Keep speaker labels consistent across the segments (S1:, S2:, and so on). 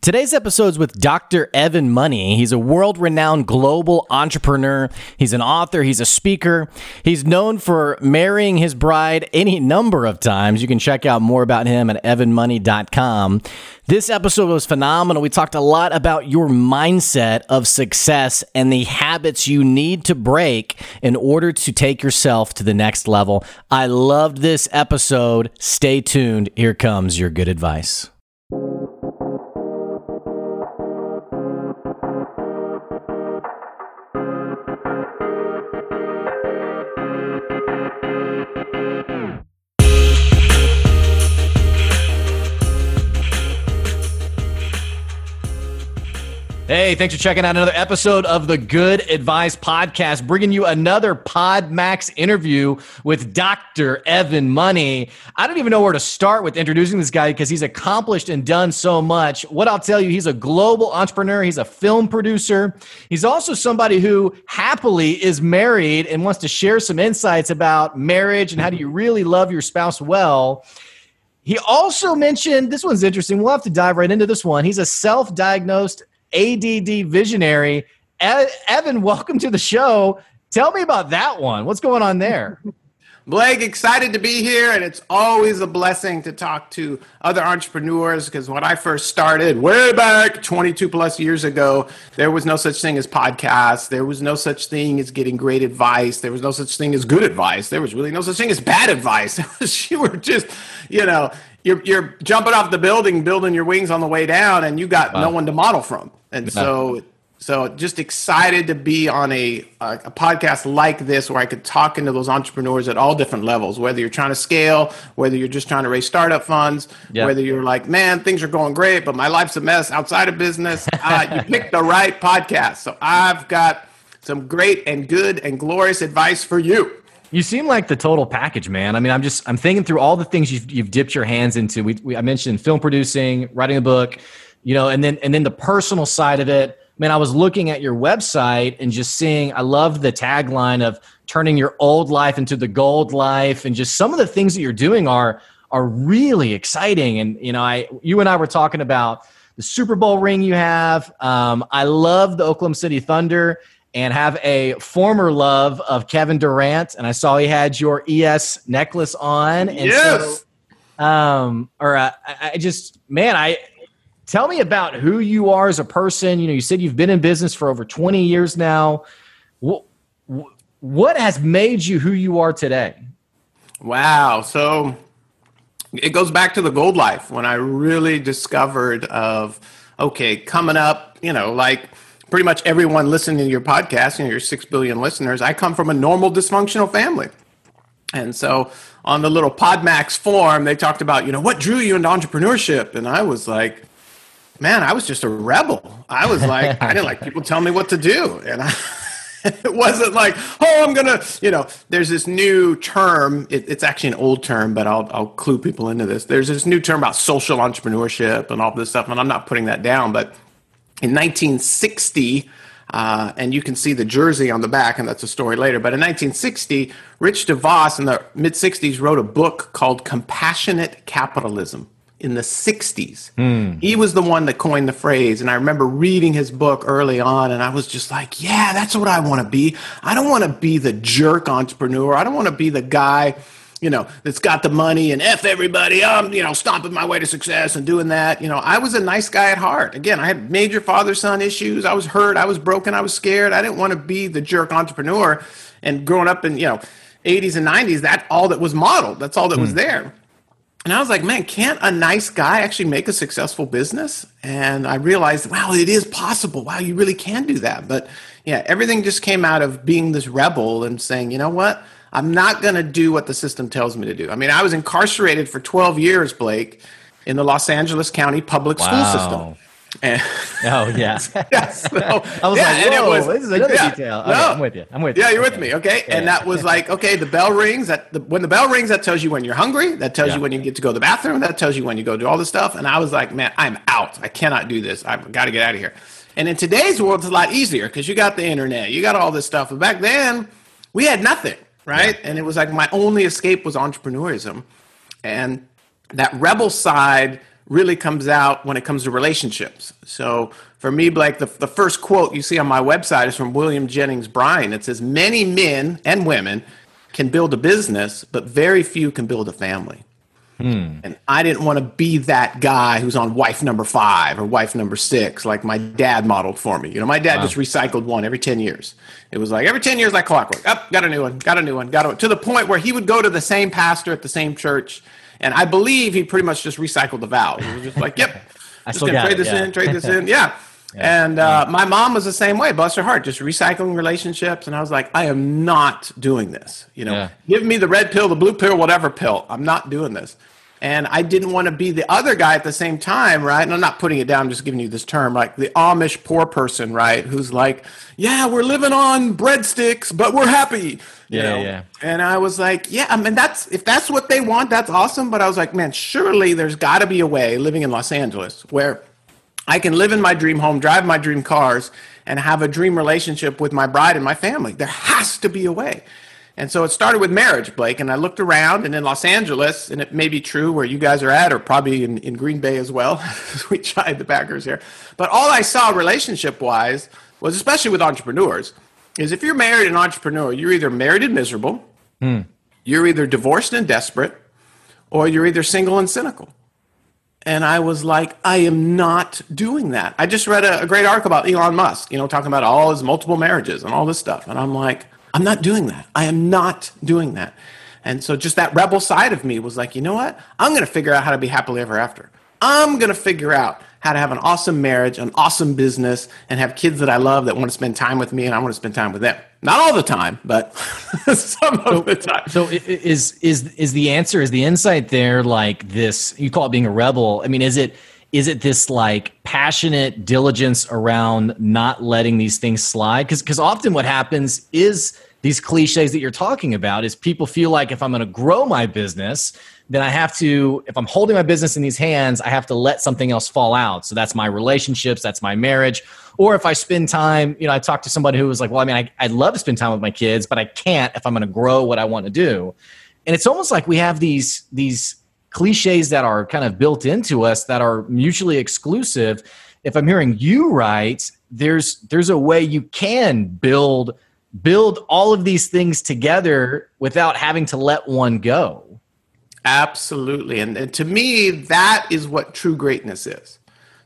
S1: Today's episode is with Dr. Evan Money. He's a world renowned global entrepreneur. He's an author, he's a speaker. He's known for marrying his bride any number of times. You can check out more about him at evanmoney.com. This episode was phenomenal. We talked a lot about your mindset of success and the habits you need to break in order to take yourself to the next level. I loved this episode. Stay tuned. Here comes your good advice. Hey, thanks for checking out another episode of the Good Advice Podcast, bringing you another PodMatch interview with Dr. Evan Money. I don't even know where to start with introducing this guy because he's accomplished and done so much. What I'll tell you, he's a global entrepreneur, he's a film producer. He's also somebody who happily is married and wants to share some insights about marriage and how do you really love your spouse well. He also mentioned this one's interesting. We'll have to dive right into this one. He's a self diagnosed ADD visionary. Evan, welcome to the show. Tell me about that one. What's going on there?
S2: Blake, excited to be here, and it's always a blessing to talk to other entrepreneurs because when I first started, way back 22 plus years ago, there was no such thing as podcasts. There was no such thing as getting great advice. There was no such thing as good advice. There was really no such thing as bad advice. you were just, you know, you're, you're jumping off the building, building your wings on the way down, and you got wow. no one to model from. And yeah. so, so just excited to be on a, a, a podcast like this where I could talk into those entrepreneurs at all different levels, whether you're trying to scale, whether you're just trying to raise startup funds, yeah. whether you're like, man, things are going great, but my life's a mess outside of business. Uh, you picked the right podcast. So I've got some great and good and glorious advice for you.
S1: You seem like the total package, man. I mean, I'm just I'm thinking through all the things you've you've dipped your hands into. We, we I mentioned film producing, writing a book, you know, and then and then the personal side of it. Man, I was looking at your website and just seeing. I love the tagline of turning your old life into the gold life, and just some of the things that you're doing are are really exciting. And you know, I you and I were talking about the Super Bowl ring you have. Um, I love the Oklahoma City Thunder and have a former love of Kevin Durant. And I saw he had your ES necklace on. And
S2: yes.
S1: So, um, or uh, I just, man, I tell me about who you are as a person. You know, you said you've been in business for over 20 years now. What, what has made you who you are today?
S2: Wow. So it goes back to the gold life when I really discovered of, okay, coming up, you know, like pretty much everyone listening to your podcast, you know, your 6 billion listeners, I come from a normal dysfunctional family. And so on the little PodMatch form, they talked about, you know, what drew you into entrepreneurship? And I was like, man, I was just a rebel. I was like, I didn't like people tell me what to do. And I, it wasn't like, oh, I'm gonna, you know. There's this new term. It, it's actually an old term, but I'll I'll clue people into this. There's this new term about social entrepreneurship and all this stuff, and I'm not putting that down. But in 1960, uh, and you can see the jersey on the back, and that's a story later. But in 1960, Rich DeVos in the mid 60s wrote a book called Compassionate Capitalism in the 60s. Mm. He was the one that coined the phrase. And I remember reading his book early on, and I was just like, yeah, that's what I want to be. I don't want to be the jerk entrepreneur. I don't want to be the guy, you know, that's got the money and F everybody. I'm, you know, stomping my way to success and doing that. You know, I was a nice guy at heart. Again, I had major father son issues. I was hurt. I was broken. I was scared. I didn't want to be the jerk entrepreneur. And growing up in, you know, 80s and 90s, that all that was modeled. That's all that mm. was hmm. there. And I was like, man, can't a nice guy actually make a successful business? And I realized, wow, it is possible. Wow, you really can do that. But yeah, everything just came out of being this rebel and saying, you know what? I'm not going to do what the system tells me to do. I mean, I was incarcerated for 12 years, Blake, in the Los Angeles County public wow. school system. And
S1: oh yeah,
S2: yes. So,
S1: I was
S2: yeah,
S1: like, whoa,
S2: was-
S1: this is another
S2: yeah.
S1: detail. Okay,
S2: No.
S1: I'm with you. I'm with you.
S2: Yeah, you're with me. Okay.
S1: Yeah.
S2: And that was like, okay, the bell rings. That the, when the bell rings, that tells you when you're hungry. That tells
S1: Yeah.
S2: you when you get to go to the bathroom. That tells you when you go do all this stuff. And I was like, man, I'm out. I cannot do this. I've got to get out of here. And in today's world, it's a lot easier because you got the internet, you got all this stuff. But back then, we had nothing, right? And it was like my only escape was entrepreneurism. And that rebel side really comes out when it comes to relationships. So for me, Blake, the, the first quote you see on my website is from William Jennings Bryan. It says, Many men and women can build a business, but very few can build a family. Hmm. And I didn't want to be that guy who's on wife number five or wife number six, like my dad modeled for me. You know, my dad just recycled one every 10 years. It was like every 10 years, like clockwork. Up, got a new one, got a new one, got a to the point where he would go to the same pastor at the same church. And I believe he pretty much just recycled the vows. He was just like, yep,
S1: I
S2: just
S1: still
S2: gonna
S1: got
S2: trade
S1: it,
S2: this
S1: yeah.
S2: in, trade this in. Yeah. And uh, my mom was the same way, bless her heart, just recycling relationships. And I was like, I am not doing this. You know,
S1: Yeah.
S2: give me the red pill, the blue pill, whatever pill. I'm not doing this. And I didn't want to be the other guy at the same time, right? And I'm not putting it down, I'm just giving you this term, like the Amish poor person, right? Who's like, yeah, we're living on breadsticks, but we're happy. you
S1: Yeah,
S2: know?
S1: yeah.
S2: And I was like, yeah, I mean, that's if that's what they want, that's awesome. But I was like, man, surely there's got to be a way living in Los Angeles where I can live in my dream home, drive my dream cars, and have a dream relationship with my bride and my family. There has to be a way. And so it started with marriage, Blake. And I looked around, and in Los Angeles, and it may be true where you guys are at, or probably in, in Green Bay as well. we tried the Packers here. But all I saw relationship wise was, especially with entrepreneurs, is if you're married and entrepreneur, you're either married and miserable, hmm. you're either divorced and desperate, or you're either single and cynical. And I was like, I am not doing that. I just read a, a great article about Elon Musk, you know, talking about all his multiple marriages and all this stuff. And I'm like, I'm not doing that. I am not doing that. And so just that rebel side of me was like, you know what? I'm going to figure out how to be happily ever after. I'm going to figure out how to have an awesome marriage, an awesome business, and have kids that I love that want to spend time with me and I want to spend time with them. Not all the time, but some of the time.
S1: So is is is the answer is the insight there like this? You call it being a rebel. I mean, is it is it this like passionate diligence around not letting these things slide? Because because often what happens is these cliches that you're talking about is people feel like if I'm going to grow my business, then I have to if I'm holding my business in these hands, I have to let something else fall out. So that's my relationships, that's my marriage. Or if I spend time, you know, I talked to somebody who was like, well, I mean, I, I'd love to spend time with my kids, but I can't if I'm going to grow what I want to do. And it's almost like we have these these cliches that are kind of built into us that are mutually exclusive. If I'm hearing you right, there's there's a way you can build build all of these things together without having to let one go.
S2: Absolutely. And, and to me, that is what true greatness is.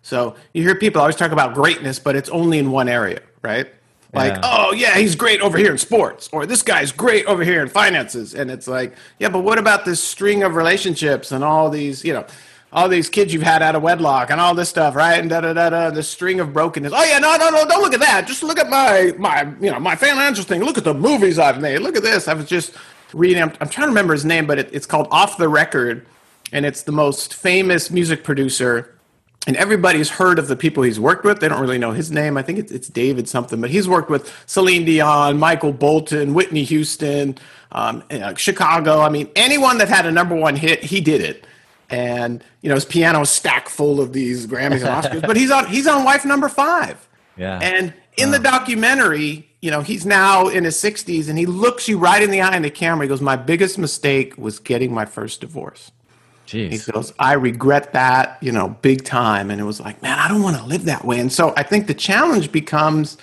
S2: So you hear people always talk about greatness, but it's only in one area, right? Like,
S1: Yeah.
S2: oh, yeah, he's great over here in sports, or this guy's great over here in finances. And it's like, yeah, but what about this string of relationships and all these, you know, all these kids you've had out of wedlock and all this stuff, right? And da da da da, the string of brokenness. Oh yeah, no, no, no, don't look at that. Just look at my my you know my financial thing. Look at the movies I've made. Look at this. I was just reading. I'm, I'm trying to remember his name, but it, it's called Off the Record, and it's the most famous music producer. And everybody's heard of the people he's worked with. They don't really know his name. I think it's, it's David something, but he's worked with Celine Dion, Michael Bolton, Whitney Houston, um, uh, Chicago. I mean, anyone that had a number one hit, he did it and you know his piano is stacked full of these Grammys and Oscars. but he's on he's on wife number five.
S1: Yeah.
S2: And in the documentary, you know, he's now in his 60s and he looks you right in the eye in the camera. He goes, "My biggest mistake was getting my first divorce." He goes, I regret that, you know, big time. And it was like, man, I don't want to live that way. And so I think the challenge becomes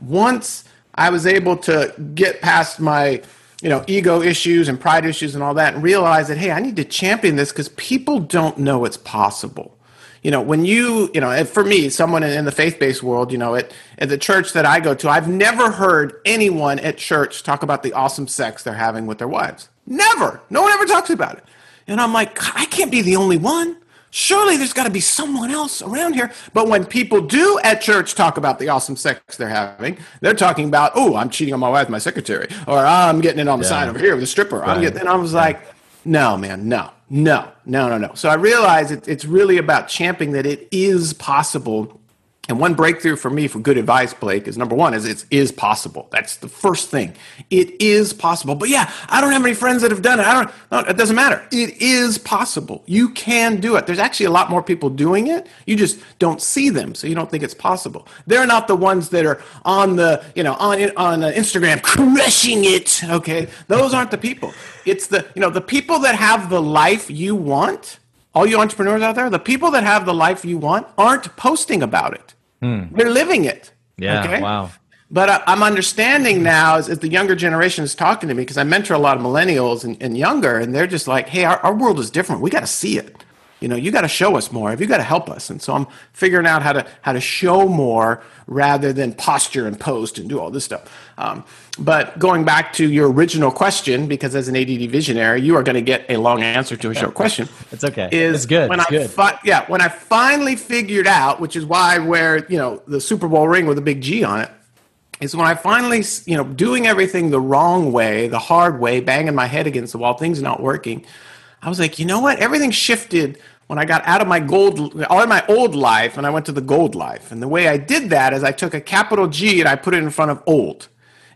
S2: once I was able to get past my, you know, ego issues and pride issues and all that and realize that, hey, I need to champion this because people don't know it's possible. You know, when you, you know, for me, someone in, the faith based world, you know, at, at the church that I go to, I've never heard anyone at church talk about the awesome sex they're having with their wives. Never. No one ever talks about it. And I'm like, I can't be the only one. Surely there's got to be someone else around here. But when people do at church talk about the awesome sex they're having, they're talking about, oh, I'm cheating on my wife, with my secretary, or ah, I'm getting it on the side over here with a stripper. I'm getting, and I was like, no, man, no, no, no, no, no. So I realized it, it's really about champing that it is possible And one breakthrough for me for good advice, Blake, is number one is it is possible. That's the first thing. It is possible. But yeah, I don't have any friends that have done it. I don't. No, it doesn't matter. It is possible. You can do it. There's actually a lot more people doing it. You just don't see them, so you don't think it's possible. They're not the ones that are on the you know on on uh, Instagram crushing it. Okay, those aren't the people. It's the you know the people that have the life you want all you entrepreneurs out there, the people that have the life you want aren't posting about it. Hmm. They're living it.
S1: Yeah. Okay? Wow.
S2: But I, am understanding now as, as, the younger generation is talking to me because I mentor a lot of millennials and, and younger, and they're just like, hey, our, our world is different. We got to see it you know you got to show us more you got to help us and so i'm figuring out how to how to show more rather than posture and post and do all this stuff um, but going back to your original question because as an add visionary you are going to get a long answer to a short question
S1: it's okay is it's good
S2: when
S1: it's
S2: I
S1: good.
S2: Fi- yeah when i finally figured out which is why i wear you know the super bowl ring with a big g on it is when I finally, you know, doing everything the wrong way, the hard way, banging my head against the wall, things not working. I was like, you know what? Everything shifted when I got out of my gold, all of my old life, and I went to the gold life. And the way I did that is I took a capital G and I put it in front of old.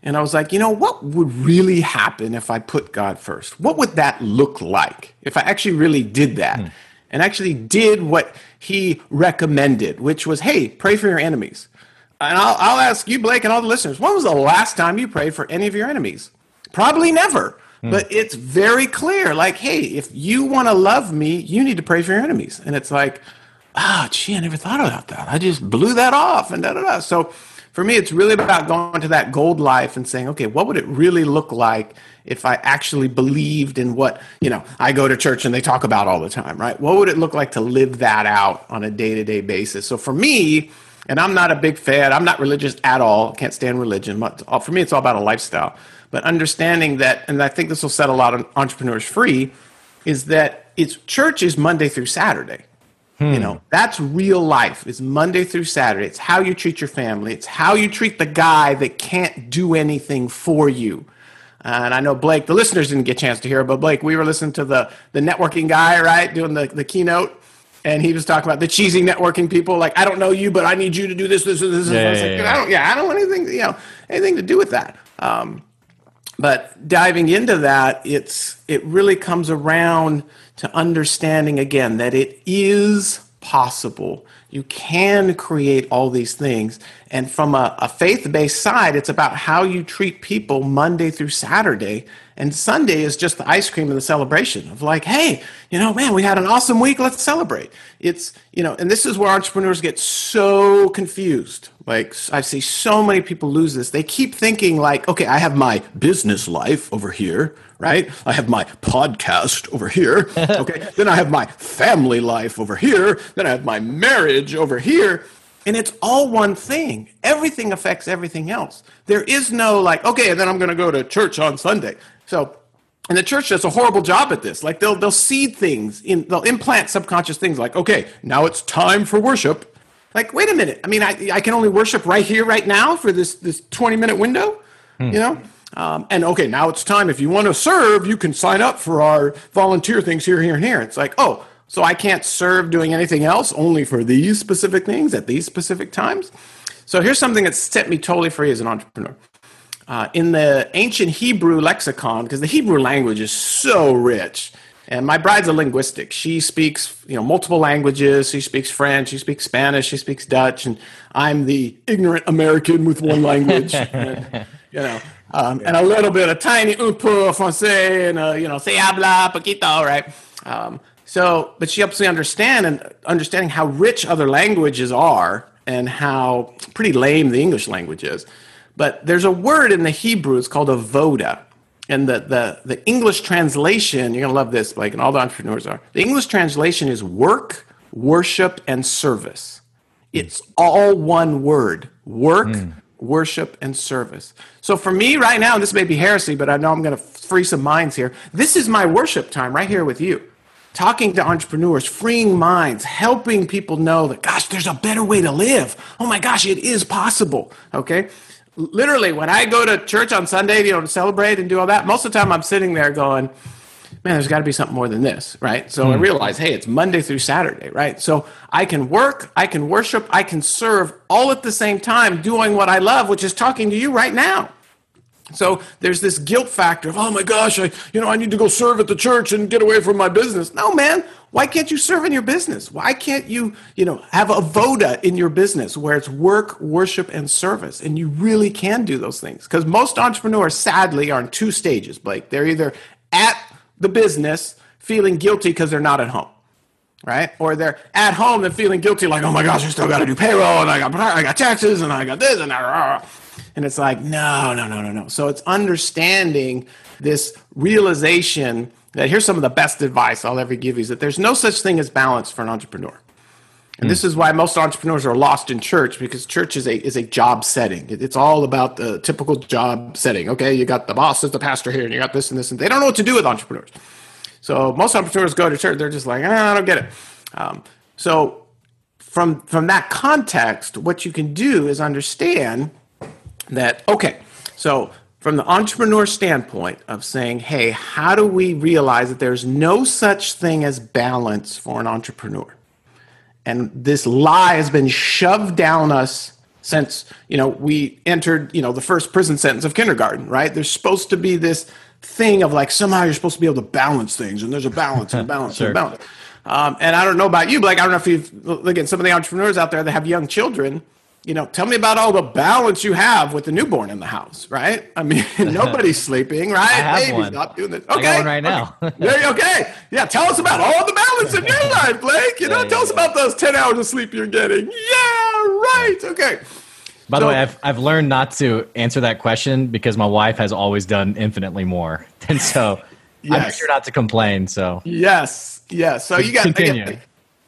S2: And I was like, you know, what would really happen if I put God first? What would that look like if I actually really did that hmm. and actually did what he recommended, which was, hey, pray for your enemies. And I'll, I'll ask you, Blake, and all the listeners, when was the last time you prayed for any of your enemies? Probably never. Mm. But it's very clear like, hey, if you want to love me, you need to pray for your enemies. And it's like, ah, oh, gee, I never thought about that. I just blew that off and da da da. So for me, it's really about going to that gold life and saying, okay, what would it really look like if I actually believed in what, you know, I go to church and they talk about all the time, right? What would it look like to live that out on a day to day basis? So for me, and I'm not a big fan, I'm not religious at all, can't stand religion. For me, it's all about a lifestyle but understanding that, and I think this will set a lot of entrepreneurs free, is that it's church is Monday through Saturday. Hmm. You know, that's real life. It's Monday through Saturday. It's how you treat your family. It's how you treat the guy that can't do anything for you. and I know Blake, the listeners didn't get a chance to hear, but Blake, we were listening to the the networking guy, right, doing the, the keynote, and he was talking about the cheesy networking people. Like, I don't know you, but I need you to do this, this, this. Yeah, I, yeah, like, yeah. I don't, yeah, I don't want anything, you know, anything to do with that. Um, but diving into that, it's it really comes around to understanding again that it is possible. You can create all these things. And from a, a faith based side, it's about how you treat people Monday through Saturday and Sunday is just the ice cream and the celebration of like, hey, you know, man, we had an awesome week. Let's celebrate. It's, you know, and this is where entrepreneurs get so confused. Like, I see so many people lose this. They keep thinking, like, okay, I have my business life over here, right? I have my podcast over here. Okay. then I have my family life over here. Then I have my marriage over here. And it's all one thing. Everything affects everything else. There is no like, okay, and then I'm going to go to church on Sunday. So, and the church does a horrible job at this. Like they'll they'll seed things in, they'll implant subconscious things. Like, okay, now it's time for worship. Like, wait a minute. I mean, I I can only worship right here, right now, for this this twenty minute window. Hmm. You know. Um, and okay, now it's time. If you want to serve, you can sign up for our volunteer things here, here, and here. It's like, oh, so I can't serve doing anything else, only for these specific things at these specific times. So here's something that set me totally free as an entrepreneur uh, in the ancient Hebrew lexicon, because the Hebrew language is so rich. And my bride's a linguistic. She speaks, you know, multiple languages. She speaks French. She speaks Spanish. She speaks Dutch. And I'm the ignorant American with one language. and, you know, um, and a little bit, of tiny un peu français, and a, you know, se habla poquito, right? Um, so, but she helps me understand and understanding how rich other languages are and how pretty lame the English language is. But there's a word in the Hebrew, it's called avodah. And the, the, the English translation, you're going to love this, like, and all the entrepreneurs are. The English translation is work, worship, and service. It's all one word work, mm. worship, and service. So for me right now, this may be heresy, but I know I'm going to free some minds here. This is my worship time right here with you talking to entrepreneurs, freeing minds, helping people know that, gosh, there's a better way to live. Oh my gosh, it is possible. Okay literally when I go to church on Sunday, you know, to celebrate and do all that, most of the time I'm sitting there going, man, there's got to be something more than this, right? So I hmm. realize, hey, it's Monday through Saturday, right? So I can work, I can worship, I can serve all at the same time doing what I love, which is talking to you right now. So there's this guilt factor of, oh my gosh, I, you know, I need to go serve at the church and get away from my business. No, man, why can't you serve in your business? Why can't you, you know, have a voda in your business where it's work, worship, and service? And you really can do those things. Because most entrepreneurs, sadly, are in two stages, Blake. They're either at the business feeling guilty because they're not at home right? Or they're at home and feeling guilty, like, oh my gosh, I still got to do payroll and I got I got taxes and I got this and that. And it's like, no, no, no, no, no. So it's understanding this realization that here's some of the best advice I'll ever give you is that there's no such thing as balance for an entrepreneur. And this is why most entrepreneurs are lost in church because church is a is a job setting. It's all about the typical job setting. Okay, you got the boss as the pastor here, and you got this and this, and they don't know what to do with entrepreneurs. So most entrepreneurs go to church, they're just like, ah, I don't get it. Um, so from from that context, what you can do is understand that okay, so from the entrepreneur standpoint of saying, hey, how do we realize that there's no such thing as balance for an entrepreneur? And this lie has been shoved down us since you know we entered you know the first prison sentence of kindergarten, right? There's supposed to be this thing of like somehow you're supposed to be able to balance things, and there's a balance and a balance sure. and a balance. Um, and I don't know about you, but like I don't know if you've at some of the entrepreneurs out there that have young children you know, tell me about all the balance you have with the newborn in the house, right? I mean, nobody's sleeping, right? I
S1: have Baby's one.
S2: not doing this.
S1: Okay, I got one right now.
S2: okay. okay, yeah. Tell us about all the balance in your life, Blake. You know, yeah, tell yeah, us yeah. about those ten hours of sleep you're getting. Yeah, right. Okay.
S1: By so, the way, I've I've learned not to answer that question because my wife has always done infinitely more, and so yes. I'm sure not to complain. So
S2: yes, yes. So you got continue.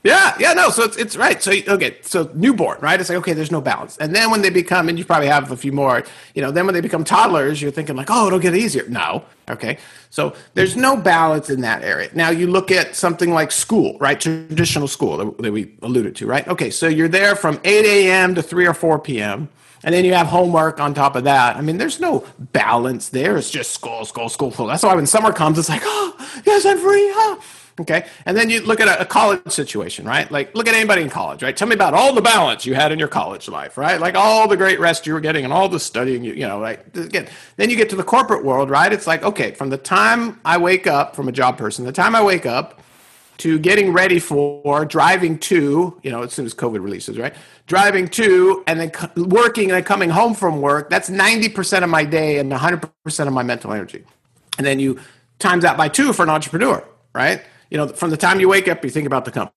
S2: Yeah, yeah, no. So it's it's right. So okay, so newborn, right? It's like okay, there's no balance, and then when they become, and you probably have a few more, you know. Then when they become toddlers, you're thinking like, oh, it'll get easier. No, okay. So there's no balance in that area. Now you look at something like school, right? Traditional school that we alluded to, right? Okay, so you're there from 8 a.m. to 3 or 4 p.m. And then you have homework on top of that. I mean, there's no balance there. It's just school, school, school, school. That's why when summer comes, it's like, oh, yes, I'm free. Oh. Okay. And then you look at a, college situation, right? Like, look at anybody in college, right? Tell me about all the balance you had in your college life, right? Like all the great rest you were getting and all the studying, you, you know, right? Again, then you get to the corporate world, right? It's like, okay, from the time I wake up from a job person, the time I wake up to getting ready for driving to, you know, as soon as COVID releases, right? Driving to and then working and then coming home from work, that's 90% of my day and 100% of my mental energy. And then you times that by two for an entrepreneur, right? You know, from the time you wake up, you think about the company.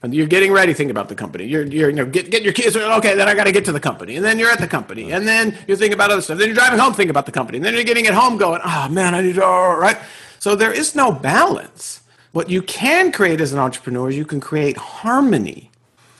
S2: When you're getting ready, think about the company. You're, you're you know, get, get your kids. Okay, then I got to get to the company, and then you're at the company, and then you think about other stuff. Then you're driving home, think about the company, and then you're getting at home, going, oh man, I need to, oh, right. So there is no balance. What you can create as an entrepreneur is you can create harmony,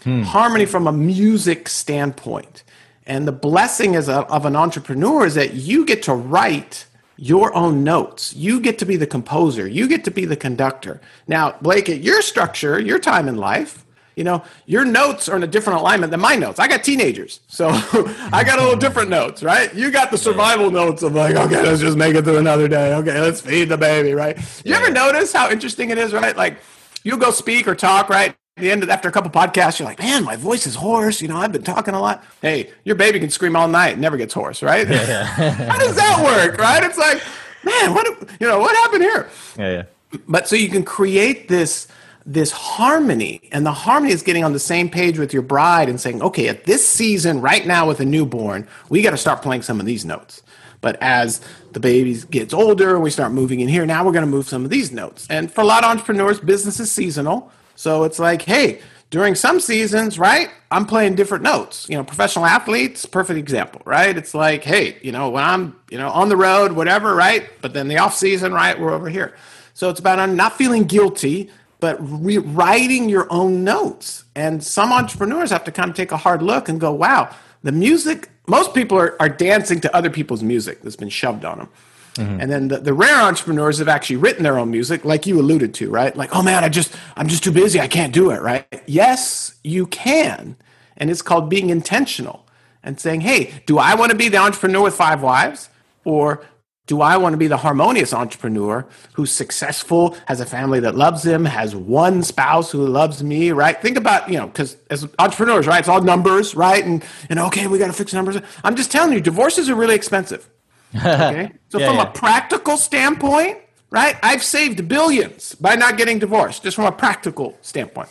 S2: hmm. harmony from a music standpoint. And the blessing as a, of an entrepreneur is that you get to write your own notes. You get to be the composer. You get to be the conductor. Now, Blake, at your structure, your time in life, you know, your notes are in a different alignment than my notes. I got teenagers, so I got a little different notes, right? You got the survival notes of like, okay, let's just make it through another day. Okay, let's feed the baby, right? You ever notice how interesting it is, right? Like, you'll go speak or talk, right? The end of, after a couple podcasts, you're like, man, my voice is hoarse. You know, I've been talking a lot. Hey, your baby can scream all night, never gets hoarse, right? Yeah. How does that work, right? It's like, man, what you know, what happened here?
S1: Yeah, yeah.
S2: But so you can create this this harmony, and the harmony is getting on the same page with your bride and saying, okay, at this season, right now with a newborn, we got to start playing some of these notes. But as the baby gets older and we start moving in here, now we're going to move some of these notes. And for a lot of entrepreneurs, business is seasonal. So it's like, hey, during some seasons, right, I'm playing different notes. You know, professional athletes, perfect example, right? It's like, hey, you know, when I'm, you know, on the road, whatever, right? But then the off season, right, we're over here. So it's about not feeling guilty, but rewriting your own notes. And some entrepreneurs have to kind of take a hard look and go, wow, the music, most people are, are dancing to other people's music that's been shoved on them. Mm-hmm. And then the, the rare entrepreneurs have actually written their own music, like you alluded to, right? Like, oh man, I just, I'm just too busy. I can't do it, right? Yes, you can. And it's called being intentional and saying, hey, do I want to be the entrepreneur with five wives? Or do I want to be the harmonious entrepreneur who's successful, has a family that loves him, has one spouse who loves me, right? Think about, you know, because as entrepreneurs, right, it's all numbers, right? And, and okay, we got to fix numbers. I'm just telling you, divorces are really expensive. Okay. So, yeah, from yeah. a practical standpoint, right, I've saved billions by not getting divorced, just from a practical standpoint.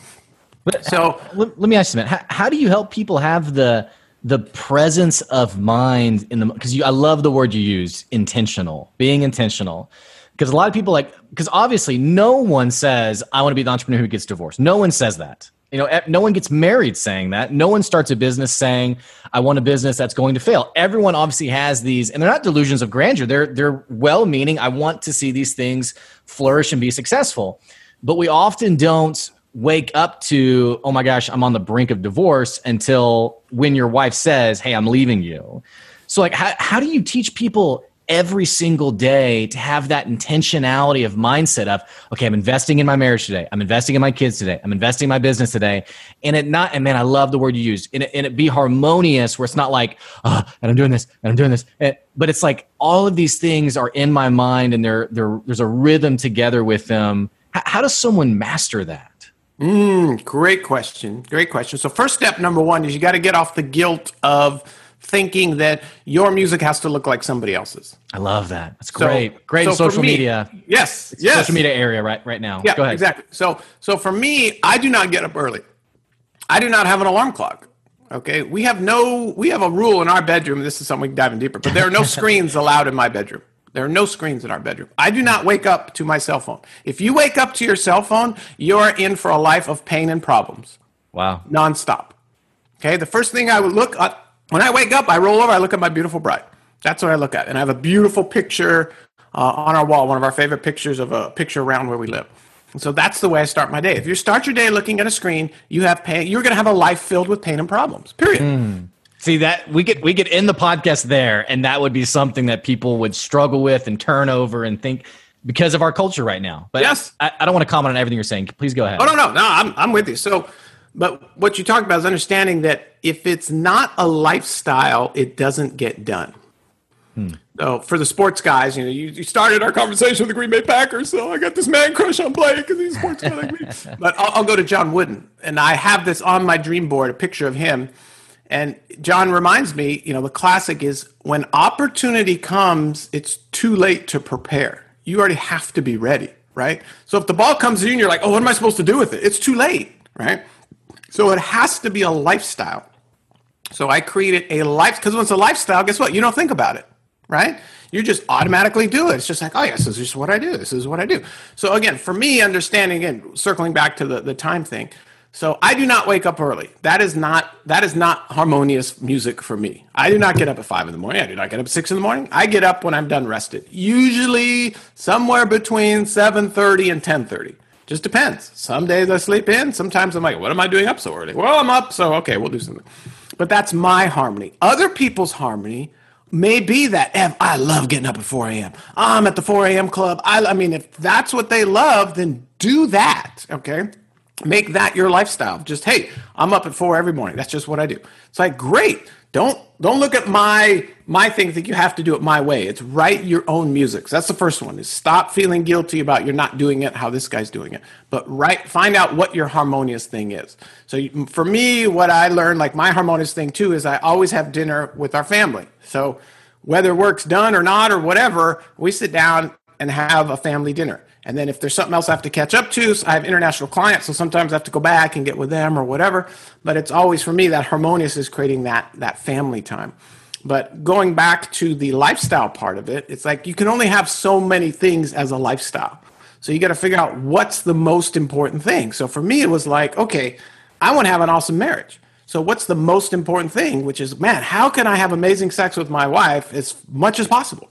S1: But so, let, let me ask you, man, how, how do you help people have the, the presence of mind in the because you I love the word you used intentional being intentional because a lot of people like because obviously no one says I want to be the entrepreneur who gets divorced no one says that you know no one gets married saying that. No one starts a business saying I want a business that's going to fail. Everyone obviously has these and they're not delusions of grandeur. They're they're well meaning I want to see these things flourish and be successful. But we often don't wake up to, oh my gosh, I'm on the brink of divorce until when your wife says, hey, I'm leaving you. So, like, how, how do you teach people every single day to have that intentionality of mindset of, okay, I'm investing in my marriage today. I'm investing in my kids today. I'm investing in my business today. And it not, and man, I love the word you used. And it, and it be harmonious where it's not like, oh, and I'm doing this and I'm doing this. And, but it's like all of these things are in my mind and there, there's a rhythm together with them. How, how does someone master that?
S2: Mm, great question. Great question. So, first step number one is you got to get off the guilt of thinking that your music has to look like somebody else's.
S1: I love that. That's great. So, great so social me, media.
S2: Yes. It's yes.
S1: Social media area right right now.
S2: Yeah. Go ahead. Exactly. So so for me, I do not get up early. I do not have an alarm clock. Okay. We have no we have a rule in our bedroom. This is something we can dive in deeper, but there are no screens allowed in my bedroom. There are no screens in our bedroom. I do not wake up to my cell phone. If you wake up to your cell phone, you're in for a life of pain and problems.
S1: Wow.
S2: Nonstop. Okay. The first thing I would look at when I wake up, I roll over, I look at my beautiful bride. That's what I look at. And I have a beautiful picture uh, on our wall, one of our favorite pictures of a picture around where we live. And so that's the way I start my day. If you start your day looking at a screen, you have pain, you're going to have a life filled with pain and problems, period. Mm.
S1: See that we could we could end the podcast there, and that would be something that people would struggle with and turn over and think because of our culture right now. But yes, I, I don't want to comment on everything you're saying. Please go ahead.
S2: Oh no, no, no. I'm I'm with you. So, but what you talked about is understanding that if it's not a lifestyle, it doesn't get done. Hmm. So for the sports guys, you know, you, you started our conversation with the Green Bay Packers, so I got this man crush on Blake and these sports guys like me. But I'll, I'll go to John Wooden, and I have this on my dream board, a picture of him and John reminds me, you know, the classic is when opportunity comes, it's too late to prepare. You already have to be ready, right? So if the ball comes in, you're like, oh, what am I supposed to do with it? It's too late, right? So it has to be a lifestyle. So I created a life because when it's a lifestyle, guess what? You don't think about it, right? You just automatically do it. It's just like, oh yes, this is what I do. This is what I do. So again, for me, understanding again, circling back to the, the time thing, so I do not wake up early. That is not that is not harmonious music for me. I do not get up at five in the morning. I do not get up at six in the morning. I get up when I'm done rested. Usually somewhere between seven thirty and ten thirty. Just depends. Some days I sleep in. Sometimes I'm like, what am I doing up so early? Well, I'm up, so okay, we'll do something. But that's my harmony. Other people's harmony may be that I love getting up at 4 a.m. I'm at the 4 a.m. club. I, I mean, if that's what they love, then do that. Okay make that your lifestyle just hey i'm up at four every morning that's just what i do it's like great don't don't look at my my thing. Think you have to do it my way. It's write your own music. So that's the first one is stop feeling guilty about you're not doing it how this guy's doing it. But write find out what your harmonious thing is. So for me what i learned like my harmonious thing too is i always have dinner with our family. So whether work's done or not or whatever we sit down and have a family dinner and then if there's something else I have to catch up to, so I have international clients, so sometimes I have to go back and get with them or whatever. But it's always for me that harmonious is creating that that family time. But going back to the lifestyle part of it, it's like you can only have so many things as a lifestyle. So you got to figure out what's the most important thing. So for me, it was like, okay, I want to have an awesome marriage. So what's the most important thing? Which is, man, how can I have amazing sex with my wife as much as possible?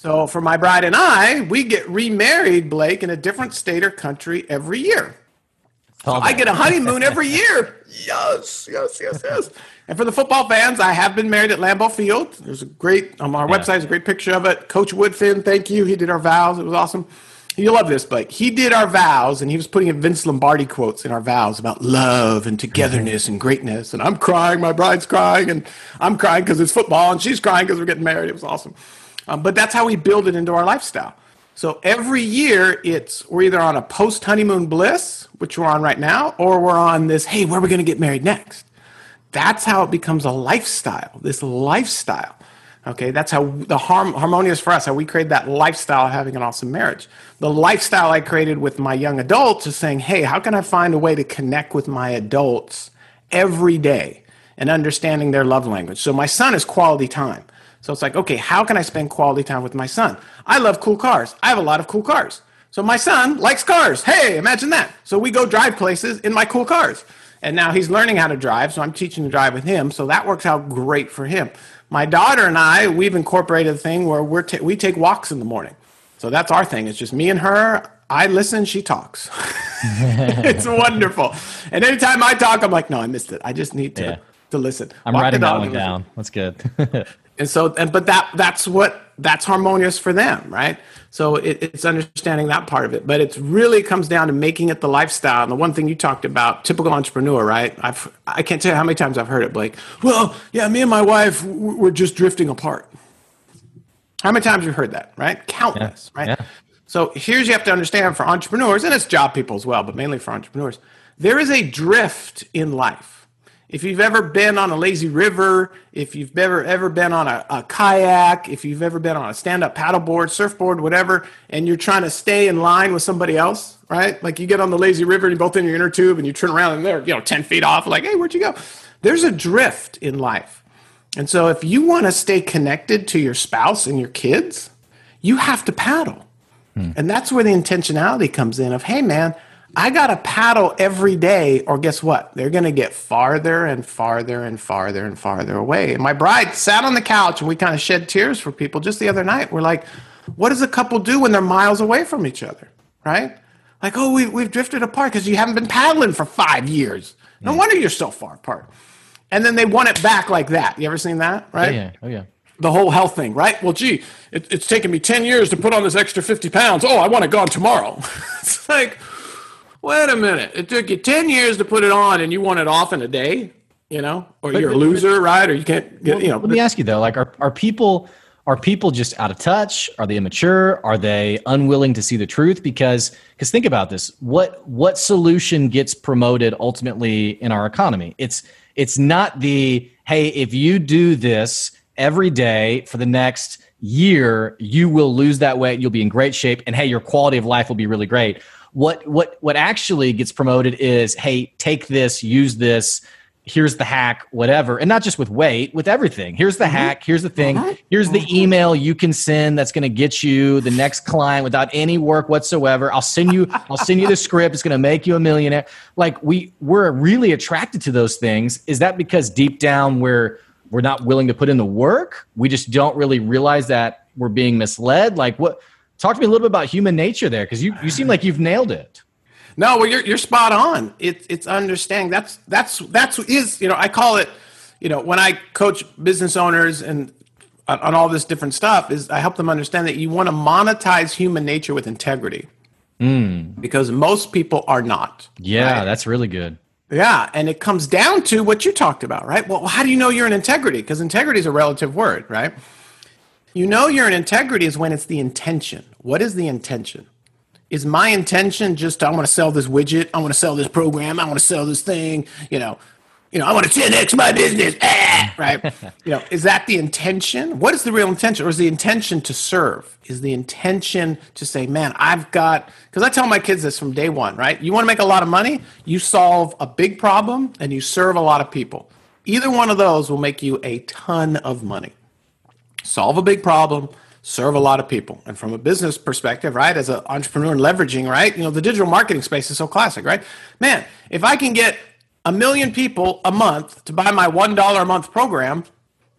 S2: So for my bride and I, we get remarried, Blake, in a different state or country every year. So I get a honeymoon every year. Yes, yes, yes, yes. And for the football fans, I have been married at Lambeau Field. There's a great on our yeah. website. There's a great picture of it. Coach Woodfin, thank you. He did our vows. It was awesome. You love this, Blake. He did our vows, and he was putting in Vince Lombardi quotes in our vows about love and togetherness and greatness. And I'm crying. My bride's crying, and I'm crying because it's football, and she's crying because we're getting married. It was awesome. Um, but that's how we build it into our lifestyle. So every year, it's we're either on a post honeymoon bliss, which we're on right now, or we're on this. Hey, where are we going to get married next? That's how it becomes a lifestyle. This lifestyle. Okay, that's how the harm, harmonious for us, how we create that lifestyle of having an awesome marriage. The lifestyle I created with my young adults is saying, hey, how can I find a way to connect with my adults every day and understanding their love language? So my son is quality time. So it's like, okay, how can I spend quality time with my son? I love cool cars. I have a lot of cool cars. So my son likes cars. Hey, imagine that. So we go drive places in my cool cars. And now he's learning how to drive, so I'm teaching to drive with him. So that works out great for him. My daughter and I, we've incorporated a thing where we're ta- we take walks in the morning. So that's our thing. It's just me and her. I listen, she talks. it's wonderful. And anytime I talk, I'm like, no, I missed it. I just need to, yeah. to listen.
S1: I'm Walk writing that one down. That's good.
S2: and so, and but that that's what that's harmonious for them, right? So it, it's understanding that part of it, but it really comes down to making it the lifestyle. And the one thing you talked about, typical entrepreneur, right? I've I can't tell you how many times I've heard it, Blake. Well, yeah, me and my wife we're just drifting apart. How many times you heard that, right? Countless, yeah. right? Yeah. So here's you have to understand for entrepreneurs, and it's job people as well, but mainly for entrepreneurs, there is a drift in life if you've ever been on a lazy river, if you've ever ever been on a, a kayak, if you've ever been on a stand-up paddleboard, surfboard, whatever, and you're trying to stay in line with somebody else, right? Like you get on the lazy river and you're both in your inner tube and you turn around and they're, you know, 10 feet off, like, hey, where'd you go? There's a drift in life. And so if you want to stay connected to your spouse and your kids, you have to paddle. Hmm. And that's where the intentionality comes in of, hey man, I got to paddle every day, or guess what? They're going to get farther and farther and farther and farther away. And my bride sat on the couch and we kind of shed tears for people just the other night. We're like, what does a couple do when they're miles away from each other? Right? Like, oh, we, we've drifted apart because you haven't been paddling for five years. No mm. wonder you're so far apart. And then they want it back like that. You ever seen that? Right?
S1: Yeah. Oh, yeah.
S2: The whole health thing, right? Well, gee, it, it's taken me 10 years to put on this extra 50 pounds. Oh, I want it gone tomorrow. it's like, wait a minute. It took you 10 years to put it on and you want it off in a day, you know, or but, you're a loser, right? Or you can't get, well, you know.
S1: Let me ask you though, like, are, are people, are people just out of touch? Are they immature? Are they unwilling to see the truth? Because, because think about this, what, what solution gets promoted ultimately in our economy? It's, it's not the, hey, if you do this every day for the next year, you will lose that weight. You'll be in great shape. And hey, your quality of life will be really great what what what actually gets promoted is, hey, take this, use this. Here's the hack, whatever, and not just with weight, with everything. Here's the mm-hmm. hack. Here's the thing. Uh-huh. Here's the email you can send that's going to get you the next client without any work whatsoever. I'll send you. I'll send you the script. It's going to make you a millionaire. Like we we're really attracted to those things. Is that because deep down we're we're not willing to put in the work? We just don't really realize that we're being misled. Like what? Talk to me a little bit about human nature there, because you, you seem like you've nailed it.
S2: No, well, you're, you're spot on. It's it's understanding. That's that's that's is you know I call it, you know, when I coach business owners and on, on all this different stuff is I help them understand that you want to monetize human nature with integrity. Mm. Because most people are not.
S1: Yeah, right? that's really good.
S2: Yeah, and it comes down to what you talked about, right? Well, how do you know you're in integrity? Because integrity is a relative word, right? You know you're in integrity is when it's the intention. What is the intention? Is my intention just I want to sell this widget, I want to sell this program, I want to sell this thing, you know, you know, I want to 10x my business, ah, right? you know, is that the intention? What is the real intention? Or is the intention to serve? Is the intention to say, man, I've got, because I tell my kids this from day one, right? You want to make a lot of money, you solve a big problem and you serve a lot of people. Either one of those will make you a ton of money solve a big problem, serve a lot of people. And from a business perspective, right, as an entrepreneur and leveraging, right, you know, the digital marketing space is so classic, right? Man, if I can get a million people a month to buy my $1 a month program,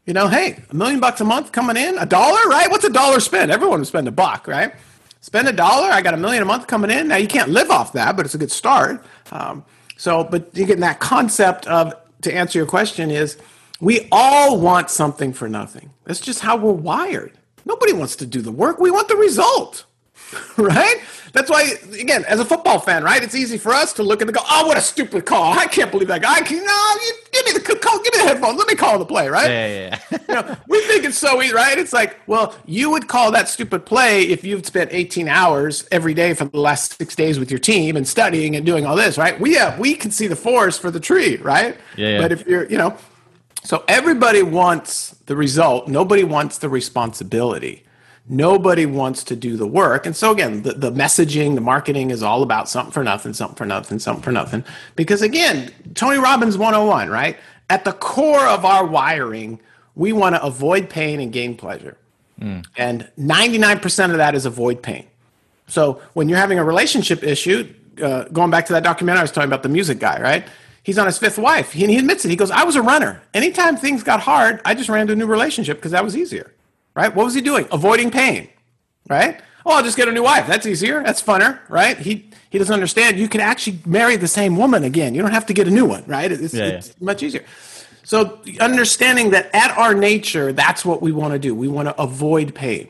S2: you know, hey, a million bucks a month coming in, a dollar, right? What's a dollar spend? Everyone would spend a buck, right? Spend a dollar, I got a million a month coming in. Now you can't live off that, but it's a good start. Um, so, but you get that concept of, to answer your question, is we all want something for nothing. That's just how we're wired. Nobody wants to do the work. We want the result, right? That's why, again, as a football fan, right? It's easy for us to look and go, "Oh, what a stupid call! I can't believe that guy." Can, no, you, give me the call, give me the headphones. Let me call the play, right?
S1: Yeah, yeah. yeah.
S2: you know, we think it's so easy, right? It's like, well, you would call that stupid play if you've spent 18 hours every day for the last six days with your team and studying and doing all this, right? We have we can see the forest for the tree, right?
S1: Yeah, yeah.
S2: But if you're, you know, so everybody wants the result. Nobody wants the responsibility. Nobody wants to do the work. And so again, the, the messaging, the marketing is all about something for nothing, something for nothing, something for nothing. Because again, Tony Robbins 101, right? At the core of our wiring, we want to avoid pain and gain pleasure. Mm. And 99% of that is avoid pain. So when you're having a relationship issue, uh, going back to that documentary I was talking about, the music guy, right? He's on his fifth wife. He, he admits it. He goes, I was a runner. Anytime things got hard, I just ran to a new relationship because that was easier right? What was he doing? Avoiding pain, right? Oh, I'll just get a new wife. That's easier. That's funner, right? He he doesn't understand. You can actually marry the same woman again. You don't have to get a new one, right? It's, yeah, it's yeah. much easier. So understanding that at our nature, that's what we want to do. We want to avoid pain.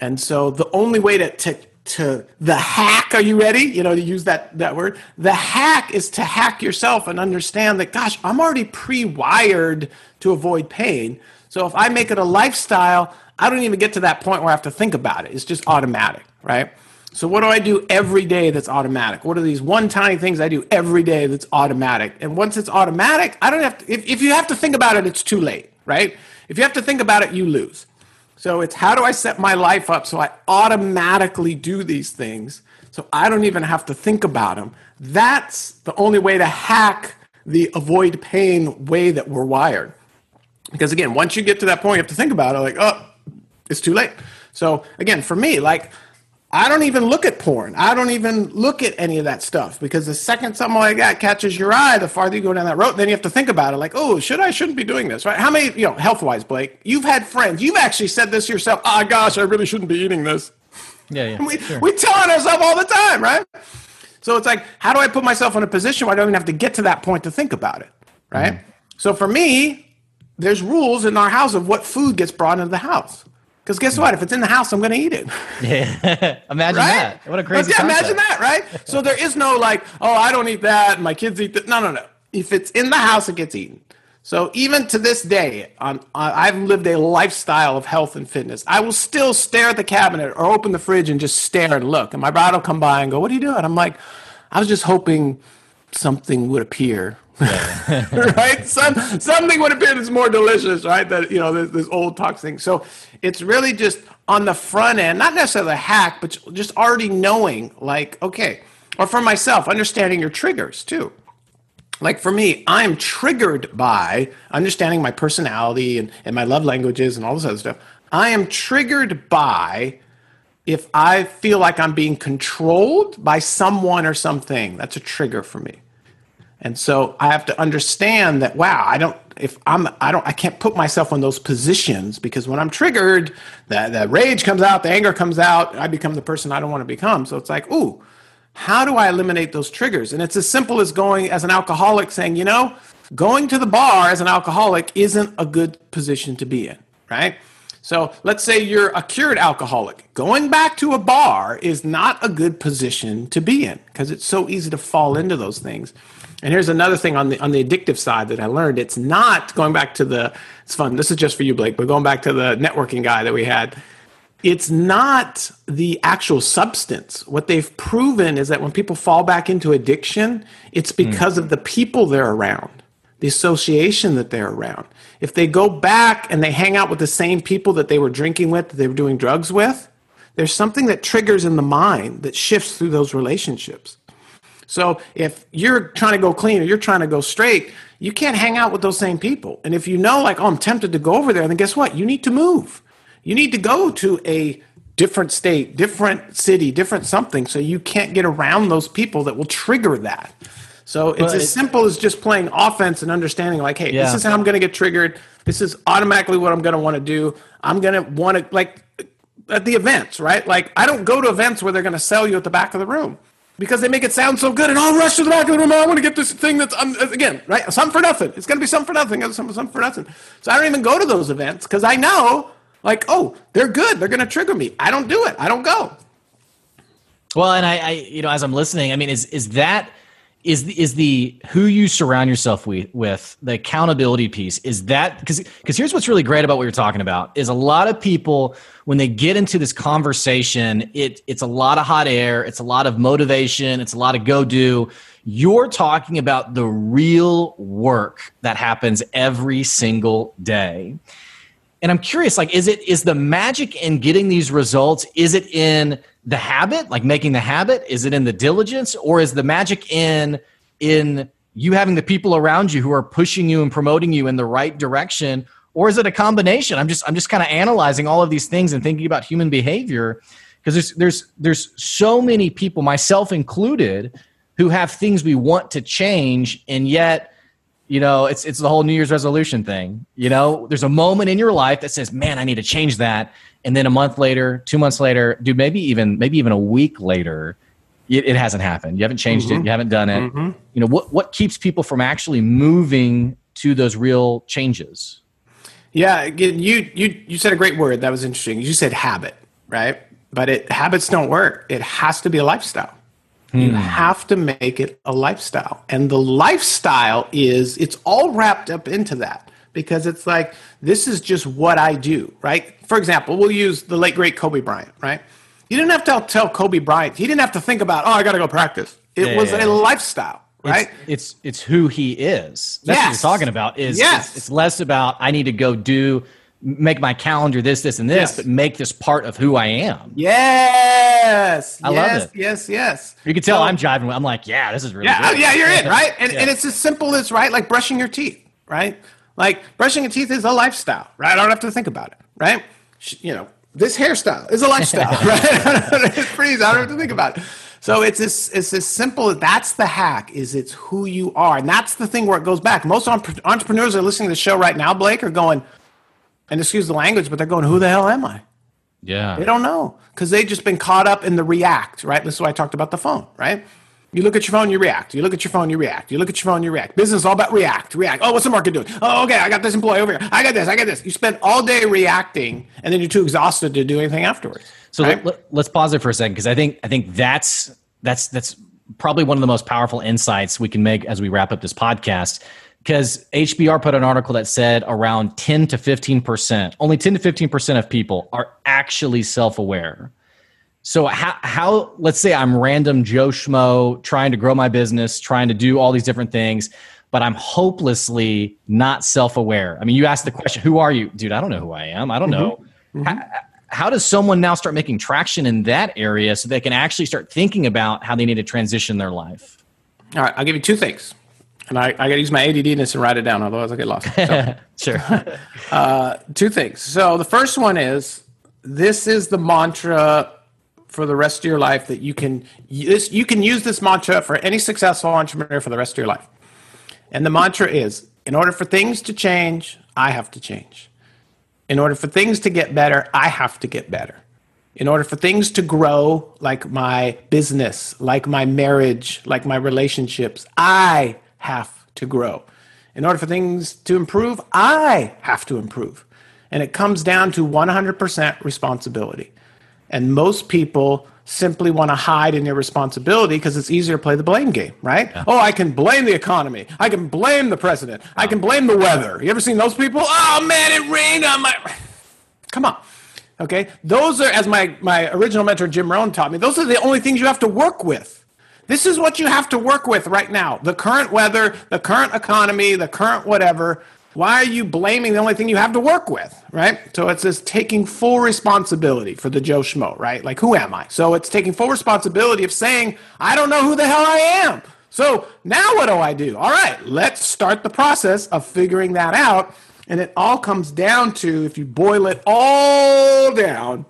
S2: And so the only way to, to to the hack, are you ready? You know, to use that that word. The hack is to hack yourself and understand that gosh, I'm already pre-wired to avoid pain. So if I make it a lifestyle, I don't even get to that point where I have to think about it. It's just automatic, right? So what do I do every day that's automatic? What are these one tiny things I do every day that's automatic? And once it's automatic, I don't have to if, if you have to think about it, it's too late, right? If you have to think about it, you lose. So it's how do I set my life up so I automatically do these things so I don't even have to think about them. That's the only way to hack the avoid pain way that we're wired. Because again, once you get to that point, you have to think about it like, oh, it's too late. So again, for me, like, I don't even look at porn. I don't even look at any of that stuff because the second something like that catches your eye, the farther you go down that road, then you have to think about it like, oh, should I, shouldn't be doing this, right? How many, you know, health wise, Blake, you've had friends, you've actually said this yourself, ah, oh, gosh, I really shouldn't be eating this.
S1: Yeah, yeah.
S2: we, sure. we tell ourselves all the time, right? So it's like, how do I put myself in a position where I don't even have to get to that point to think about it, right? Mm-hmm. So for me, there's rules in our house of what food gets brought into the house. Because guess what? If it's in the house, I'm going to eat it.
S1: Yeah, imagine right? that. What a crazy.
S2: Yeah, imagine that, right? so there is no like, oh, I don't eat that. My kids eat that. No, no, no. If it's in the house, it gets eaten. So even to this day, on, I've lived a lifestyle of health and fitness. I will still stare at the cabinet or open the fridge and just stare and look. And my bride will come by and go, "What are you doing?" I'm like, "I was just hoping something would appear right? Some, something would appear that's more delicious, right? That you know, this, this old talk thing. So it's really just on the front end, not necessarily a hack, but just already knowing, like, okay, or for myself, understanding your triggers too. Like for me, I'm triggered by understanding my personality and, and my love languages and all this other stuff. I am triggered by if I feel like I'm being controlled by someone or something. That's a trigger for me. And so I have to understand that wow, I don't if I'm I don't I can't put myself in those positions because when I'm triggered, that the rage comes out, the anger comes out, I become the person I don't want to become. So it's like, ooh, how do I eliminate those triggers? And it's as simple as going as an alcoholic saying, you know, going to the bar as an alcoholic isn't a good position to be in, right? So let's say you're a cured alcoholic. Going back to a bar is not a good position to be in because it's so easy to fall into those things. And here's another thing on the on the addictive side that I learned. It's not going back to the it's fun. This is just for you, Blake, but going back to the networking guy that we had. It's not the actual substance. What they've proven is that when people fall back into addiction, it's hmm. because mm. of the people they're around, the association that they're around. If they go back and they hang out with the same people that they were drinking with, that they were doing drugs with, there's something that triggers in the mind that shifts through those relationships. So if you're trying to go clean or you're trying to go straight, you can't hang out with those same people. And if you know, like, oh, I'm tempted to go over there, then guess what? You need to move. You need to go to a different state, different city, different something, so you can't get around those people that will trigger that. So it's but as simple as just playing offense and understanding, like, hey, yeah. this is how I'm going to get triggered. This is automatically what I'm going to want to do. I'm going to want to, like, at the events, right? Like, I don't go to events where they're going to sell you at the back of the room because they make it sound so good and I'll rush to the back of the room. I want to get this thing that's um, again right. Some for nothing. It's going to be some for nothing. Some, some for nothing. So I don't even go to those events because I know like oh they're good. They're going to trigger me. I don't do it. I don't go.
S1: Well, and I, I, you know, as I'm listening, I mean, is is that is the, is the who you surround yourself with, with the accountability piece is that because because here's what's really great about what you're talking about is a lot of people when they get into this conversation it it's a lot of hot air it's a lot of motivation it's a lot of go do you're talking about the real work that happens every single day. And i'm curious like is it is the magic in getting these results is it in the habit, like making the habit? Is it in the diligence, or is the magic in in you having the people around you who are pushing you and promoting you in the right direction? Or is it a combination? I'm just I'm just kind of analyzing all of these things and thinking about human behavior because there's there's there's so many people, myself included, who have things we want to change, and yet you know it's it's the whole new year's resolution thing you know there's a moment in your life that says man i need to change that and then a month later, two months later, dude, maybe even maybe even a week later, it, it hasn't happened. You haven't changed mm-hmm. it. You haven't done it. Mm-hmm. You know what? What keeps people from actually moving to those real changes?
S2: Yeah, you you you said a great word that was interesting. You said habit, right? But it habits don't work. It has to be a lifestyle. Hmm. You have to make it a lifestyle, and the lifestyle is it's all wrapped up into that because it's like this is just what I do, right? For example, we'll use the late great Kobe Bryant, right? You didn't have to tell Kobe Bryant. He didn't have to think about, oh, I got to go practice. It yeah, was yeah, a lifestyle, right?
S1: It's, it's, it's who he is. That's yes. what you're talking about. Is yes. It's, it's, less about I need to go do make my calendar this, this, and this, yes. but make this part of who I am.
S2: Yes,
S1: I
S2: yes,
S1: love
S2: it. Yes, yes.
S1: You can tell so, I'm driving. I'm like, yeah, this is really
S2: yeah, oh,
S1: good.
S2: yeah. You're in, right? And, and it's as simple as right, like brushing your teeth, right? Like brushing your teeth is a lifestyle, right? I don't have to think about it, right? You know, this hairstyle is a lifestyle, right? it's pretty. I don't have to think about it. So it's as, it's as simple. That's the hack. Is it's who you are, and that's the thing where it goes back. Most entrepreneurs are listening to the show right now, Blake, are going, and excuse the language, but they're going, "Who the hell am I?"
S1: Yeah,
S2: they don't know because they've just been caught up in the react. Right. This is why I talked about the phone. Right you look at your phone, you react. You look at your phone, you react. You look at your phone, you react. Business is all about react, react. Oh, what's the market doing? Oh, okay, I got this employee over here. I got this, I got this. You spend all day reacting, and then you're too exhausted to do anything afterwards.
S1: So right? let, us pause it for a second because I think I think that's that's that's probably one of the most powerful insights we can make as we wrap up this podcast. Because HBR put an article that said around 10 to 15 percent, only 10 to 15 percent of people are actually self aware so how how let's say I'm random Joe Schmo trying to grow my business, trying to do all these different things, but I'm hopelessly not self-aware. I mean, you asked the question, "Who are you, dude?" I don't know who I am. I don't mm-hmm. know. Mm-hmm. How, how does someone now start making traction in that area so they can actually start thinking about how they need to transition their life?
S2: All right, I'll give you two things. And I, I got to use my ADDness and write it down, otherwise I get lost.
S1: So, sure.
S2: uh, two things. So the first one is this is the mantra for the rest of your life that you can this you can use this mantra for any successful entrepreneur for the rest of your life. And the mantra is in order for things to change, I have to change. In order for things to get better, I have to get better. In order for things to grow, like my business, like my marriage, like my relationships, I have to grow. In order for things to improve, I have to improve. And it comes down to 100% responsibility. And most people simply want to hide in their responsibility because it's easier to play the blame game, right? Yeah. Oh, I can blame the economy. I can blame the president. I can blame the weather. You ever seen those people? Oh man, it rained on my. Come on. Okay, those are as my my original mentor Jim Rohn taught me. Those are the only things you have to work with. This is what you have to work with right now: the current weather, the current economy, the current whatever. Why are you blaming the only thing you have to work with, right? So it's this taking full responsibility for the Joe Schmo, right? Like, who am I? So it's taking full responsibility of saying, I don't know who the hell I am. So now what do I do? All right, let's start the process of figuring that out. And it all comes down to, if you boil it all down,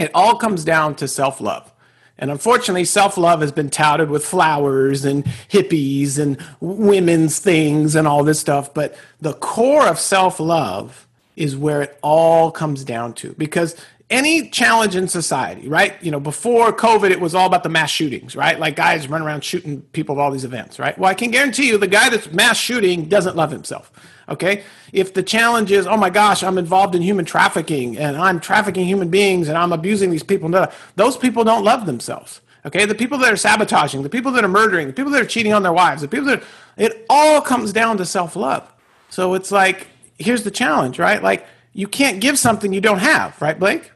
S2: it all comes down to self love. And unfortunately, self love has been touted with flowers and hippies and women's things and all this stuff. But the core of self love is where it all comes down to. Because any challenge in society, right? You know, before COVID, it was all about the mass shootings, right? Like guys run around shooting people at all these events, right? Well, I can guarantee you the guy that's mass shooting doesn't love himself. Okay. If the challenge is, oh my gosh, I'm involved in human trafficking and I'm trafficking human beings and I'm abusing these people, those people don't love themselves. Okay, the people that are sabotaging, the people that are murdering, the people that are cheating on their wives, the people that it all comes down to self love. So it's like, here's the challenge, right? Like, you can't give something you don't have, right, Blake?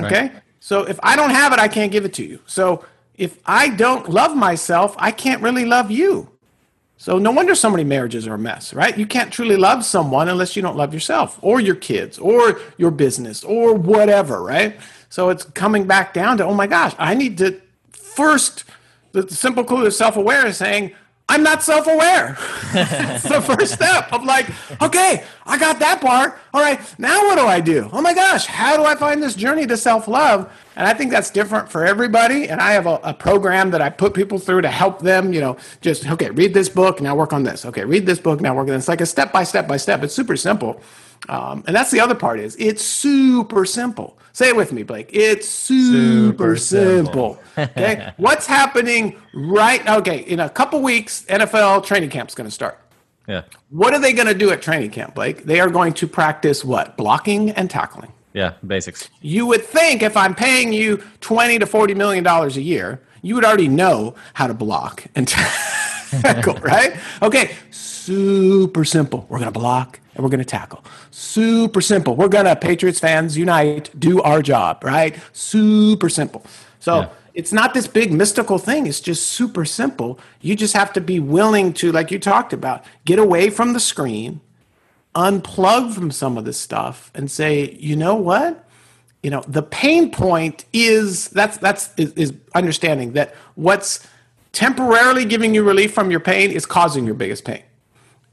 S2: Okay. Right. So if I don't have it, I can't give it to you. So if I don't love myself, I can't really love you. So no wonder so many marriages are a mess, right? You can't truly love someone unless you don't love yourself or your kids or your business or whatever, right? So it's coming back down to, oh my gosh, I need to first, the simple clue of self aware is saying, I'm not self aware. That's the first step of like, okay, I got that part. All right, now what do I do? Oh my gosh, how do I find this journey to self love? And I think that's different for everybody. And I have a, a, program that I put people through to help them, you know, just, okay, read this book, now work on this. Okay, read this book, now work on this. It's like a step by step by step. It's super simple. Um, and that's the other part is it's super simple. Say it with me, Blake. It's super, super simple. simple. okay. What's happening right? Okay. In a couple weeks, NFL training camp is going to start.
S1: Yeah.
S2: What are they going to do at training camp, Blake? They are going to practice what? Blocking and tackling.
S1: Yeah, basics.
S2: You would think if I'm paying you 20 to 40 million dollars a year, you would already know how to block and tackle, right? Okay, super simple. We're going to block and we're going to tackle. Super simple. We're going to, Patriots fans, unite, do our job, right? Super simple. So yeah. it's not this big mystical thing. It's just super simple. You just have to be willing to, like you talked about, get away from the screen, unplug from some of this stuff, and say, you know what? You know, the pain point is that's that's is, is understanding that what's temporarily giving you relief from your pain is causing your biggest pain.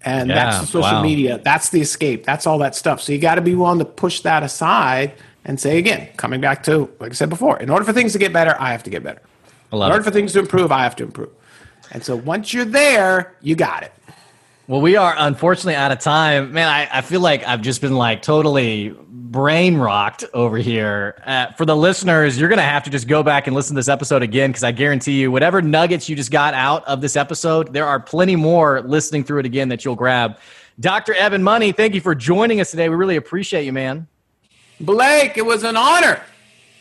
S2: And yeah, that's the social wow. media. That's the escape. That's all that stuff. So you got to be willing to push that aside and say again, coming back to like I said before, in order for things to get better, I have to get better. In order it. for things to improve, I have to improve. And so once you're there, you got it.
S1: Well, we are unfortunately out of time. Man, I, I feel like I've just been like totally brain rocked over here. Uh, for the listeners, you're going to have to just go back and listen to this episode again because I guarantee you, whatever nuggets you just got out of this episode, there are plenty more listening through it again that you'll grab. Dr. Evan Money, thank you for joining us today. We really appreciate you, man.
S2: Blake, it was an honor.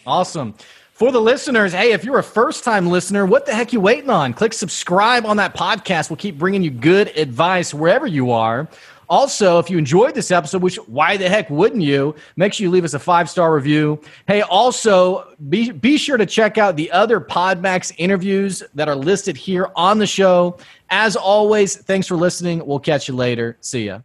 S1: Awesome. For the listeners, hey, if you're a first time listener, what the heck you waiting on? Click subscribe on that podcast. We'll keep bringing you good advice wherever you are. Also, if you enjoyed this episode, which why the heck wouldn't you? Make sure you leave us a five star review. Hey, also be be sure to check out the other PodMatch interviews that are listed here on the show. As always, thanks for listening. We'll catch you later. See ya.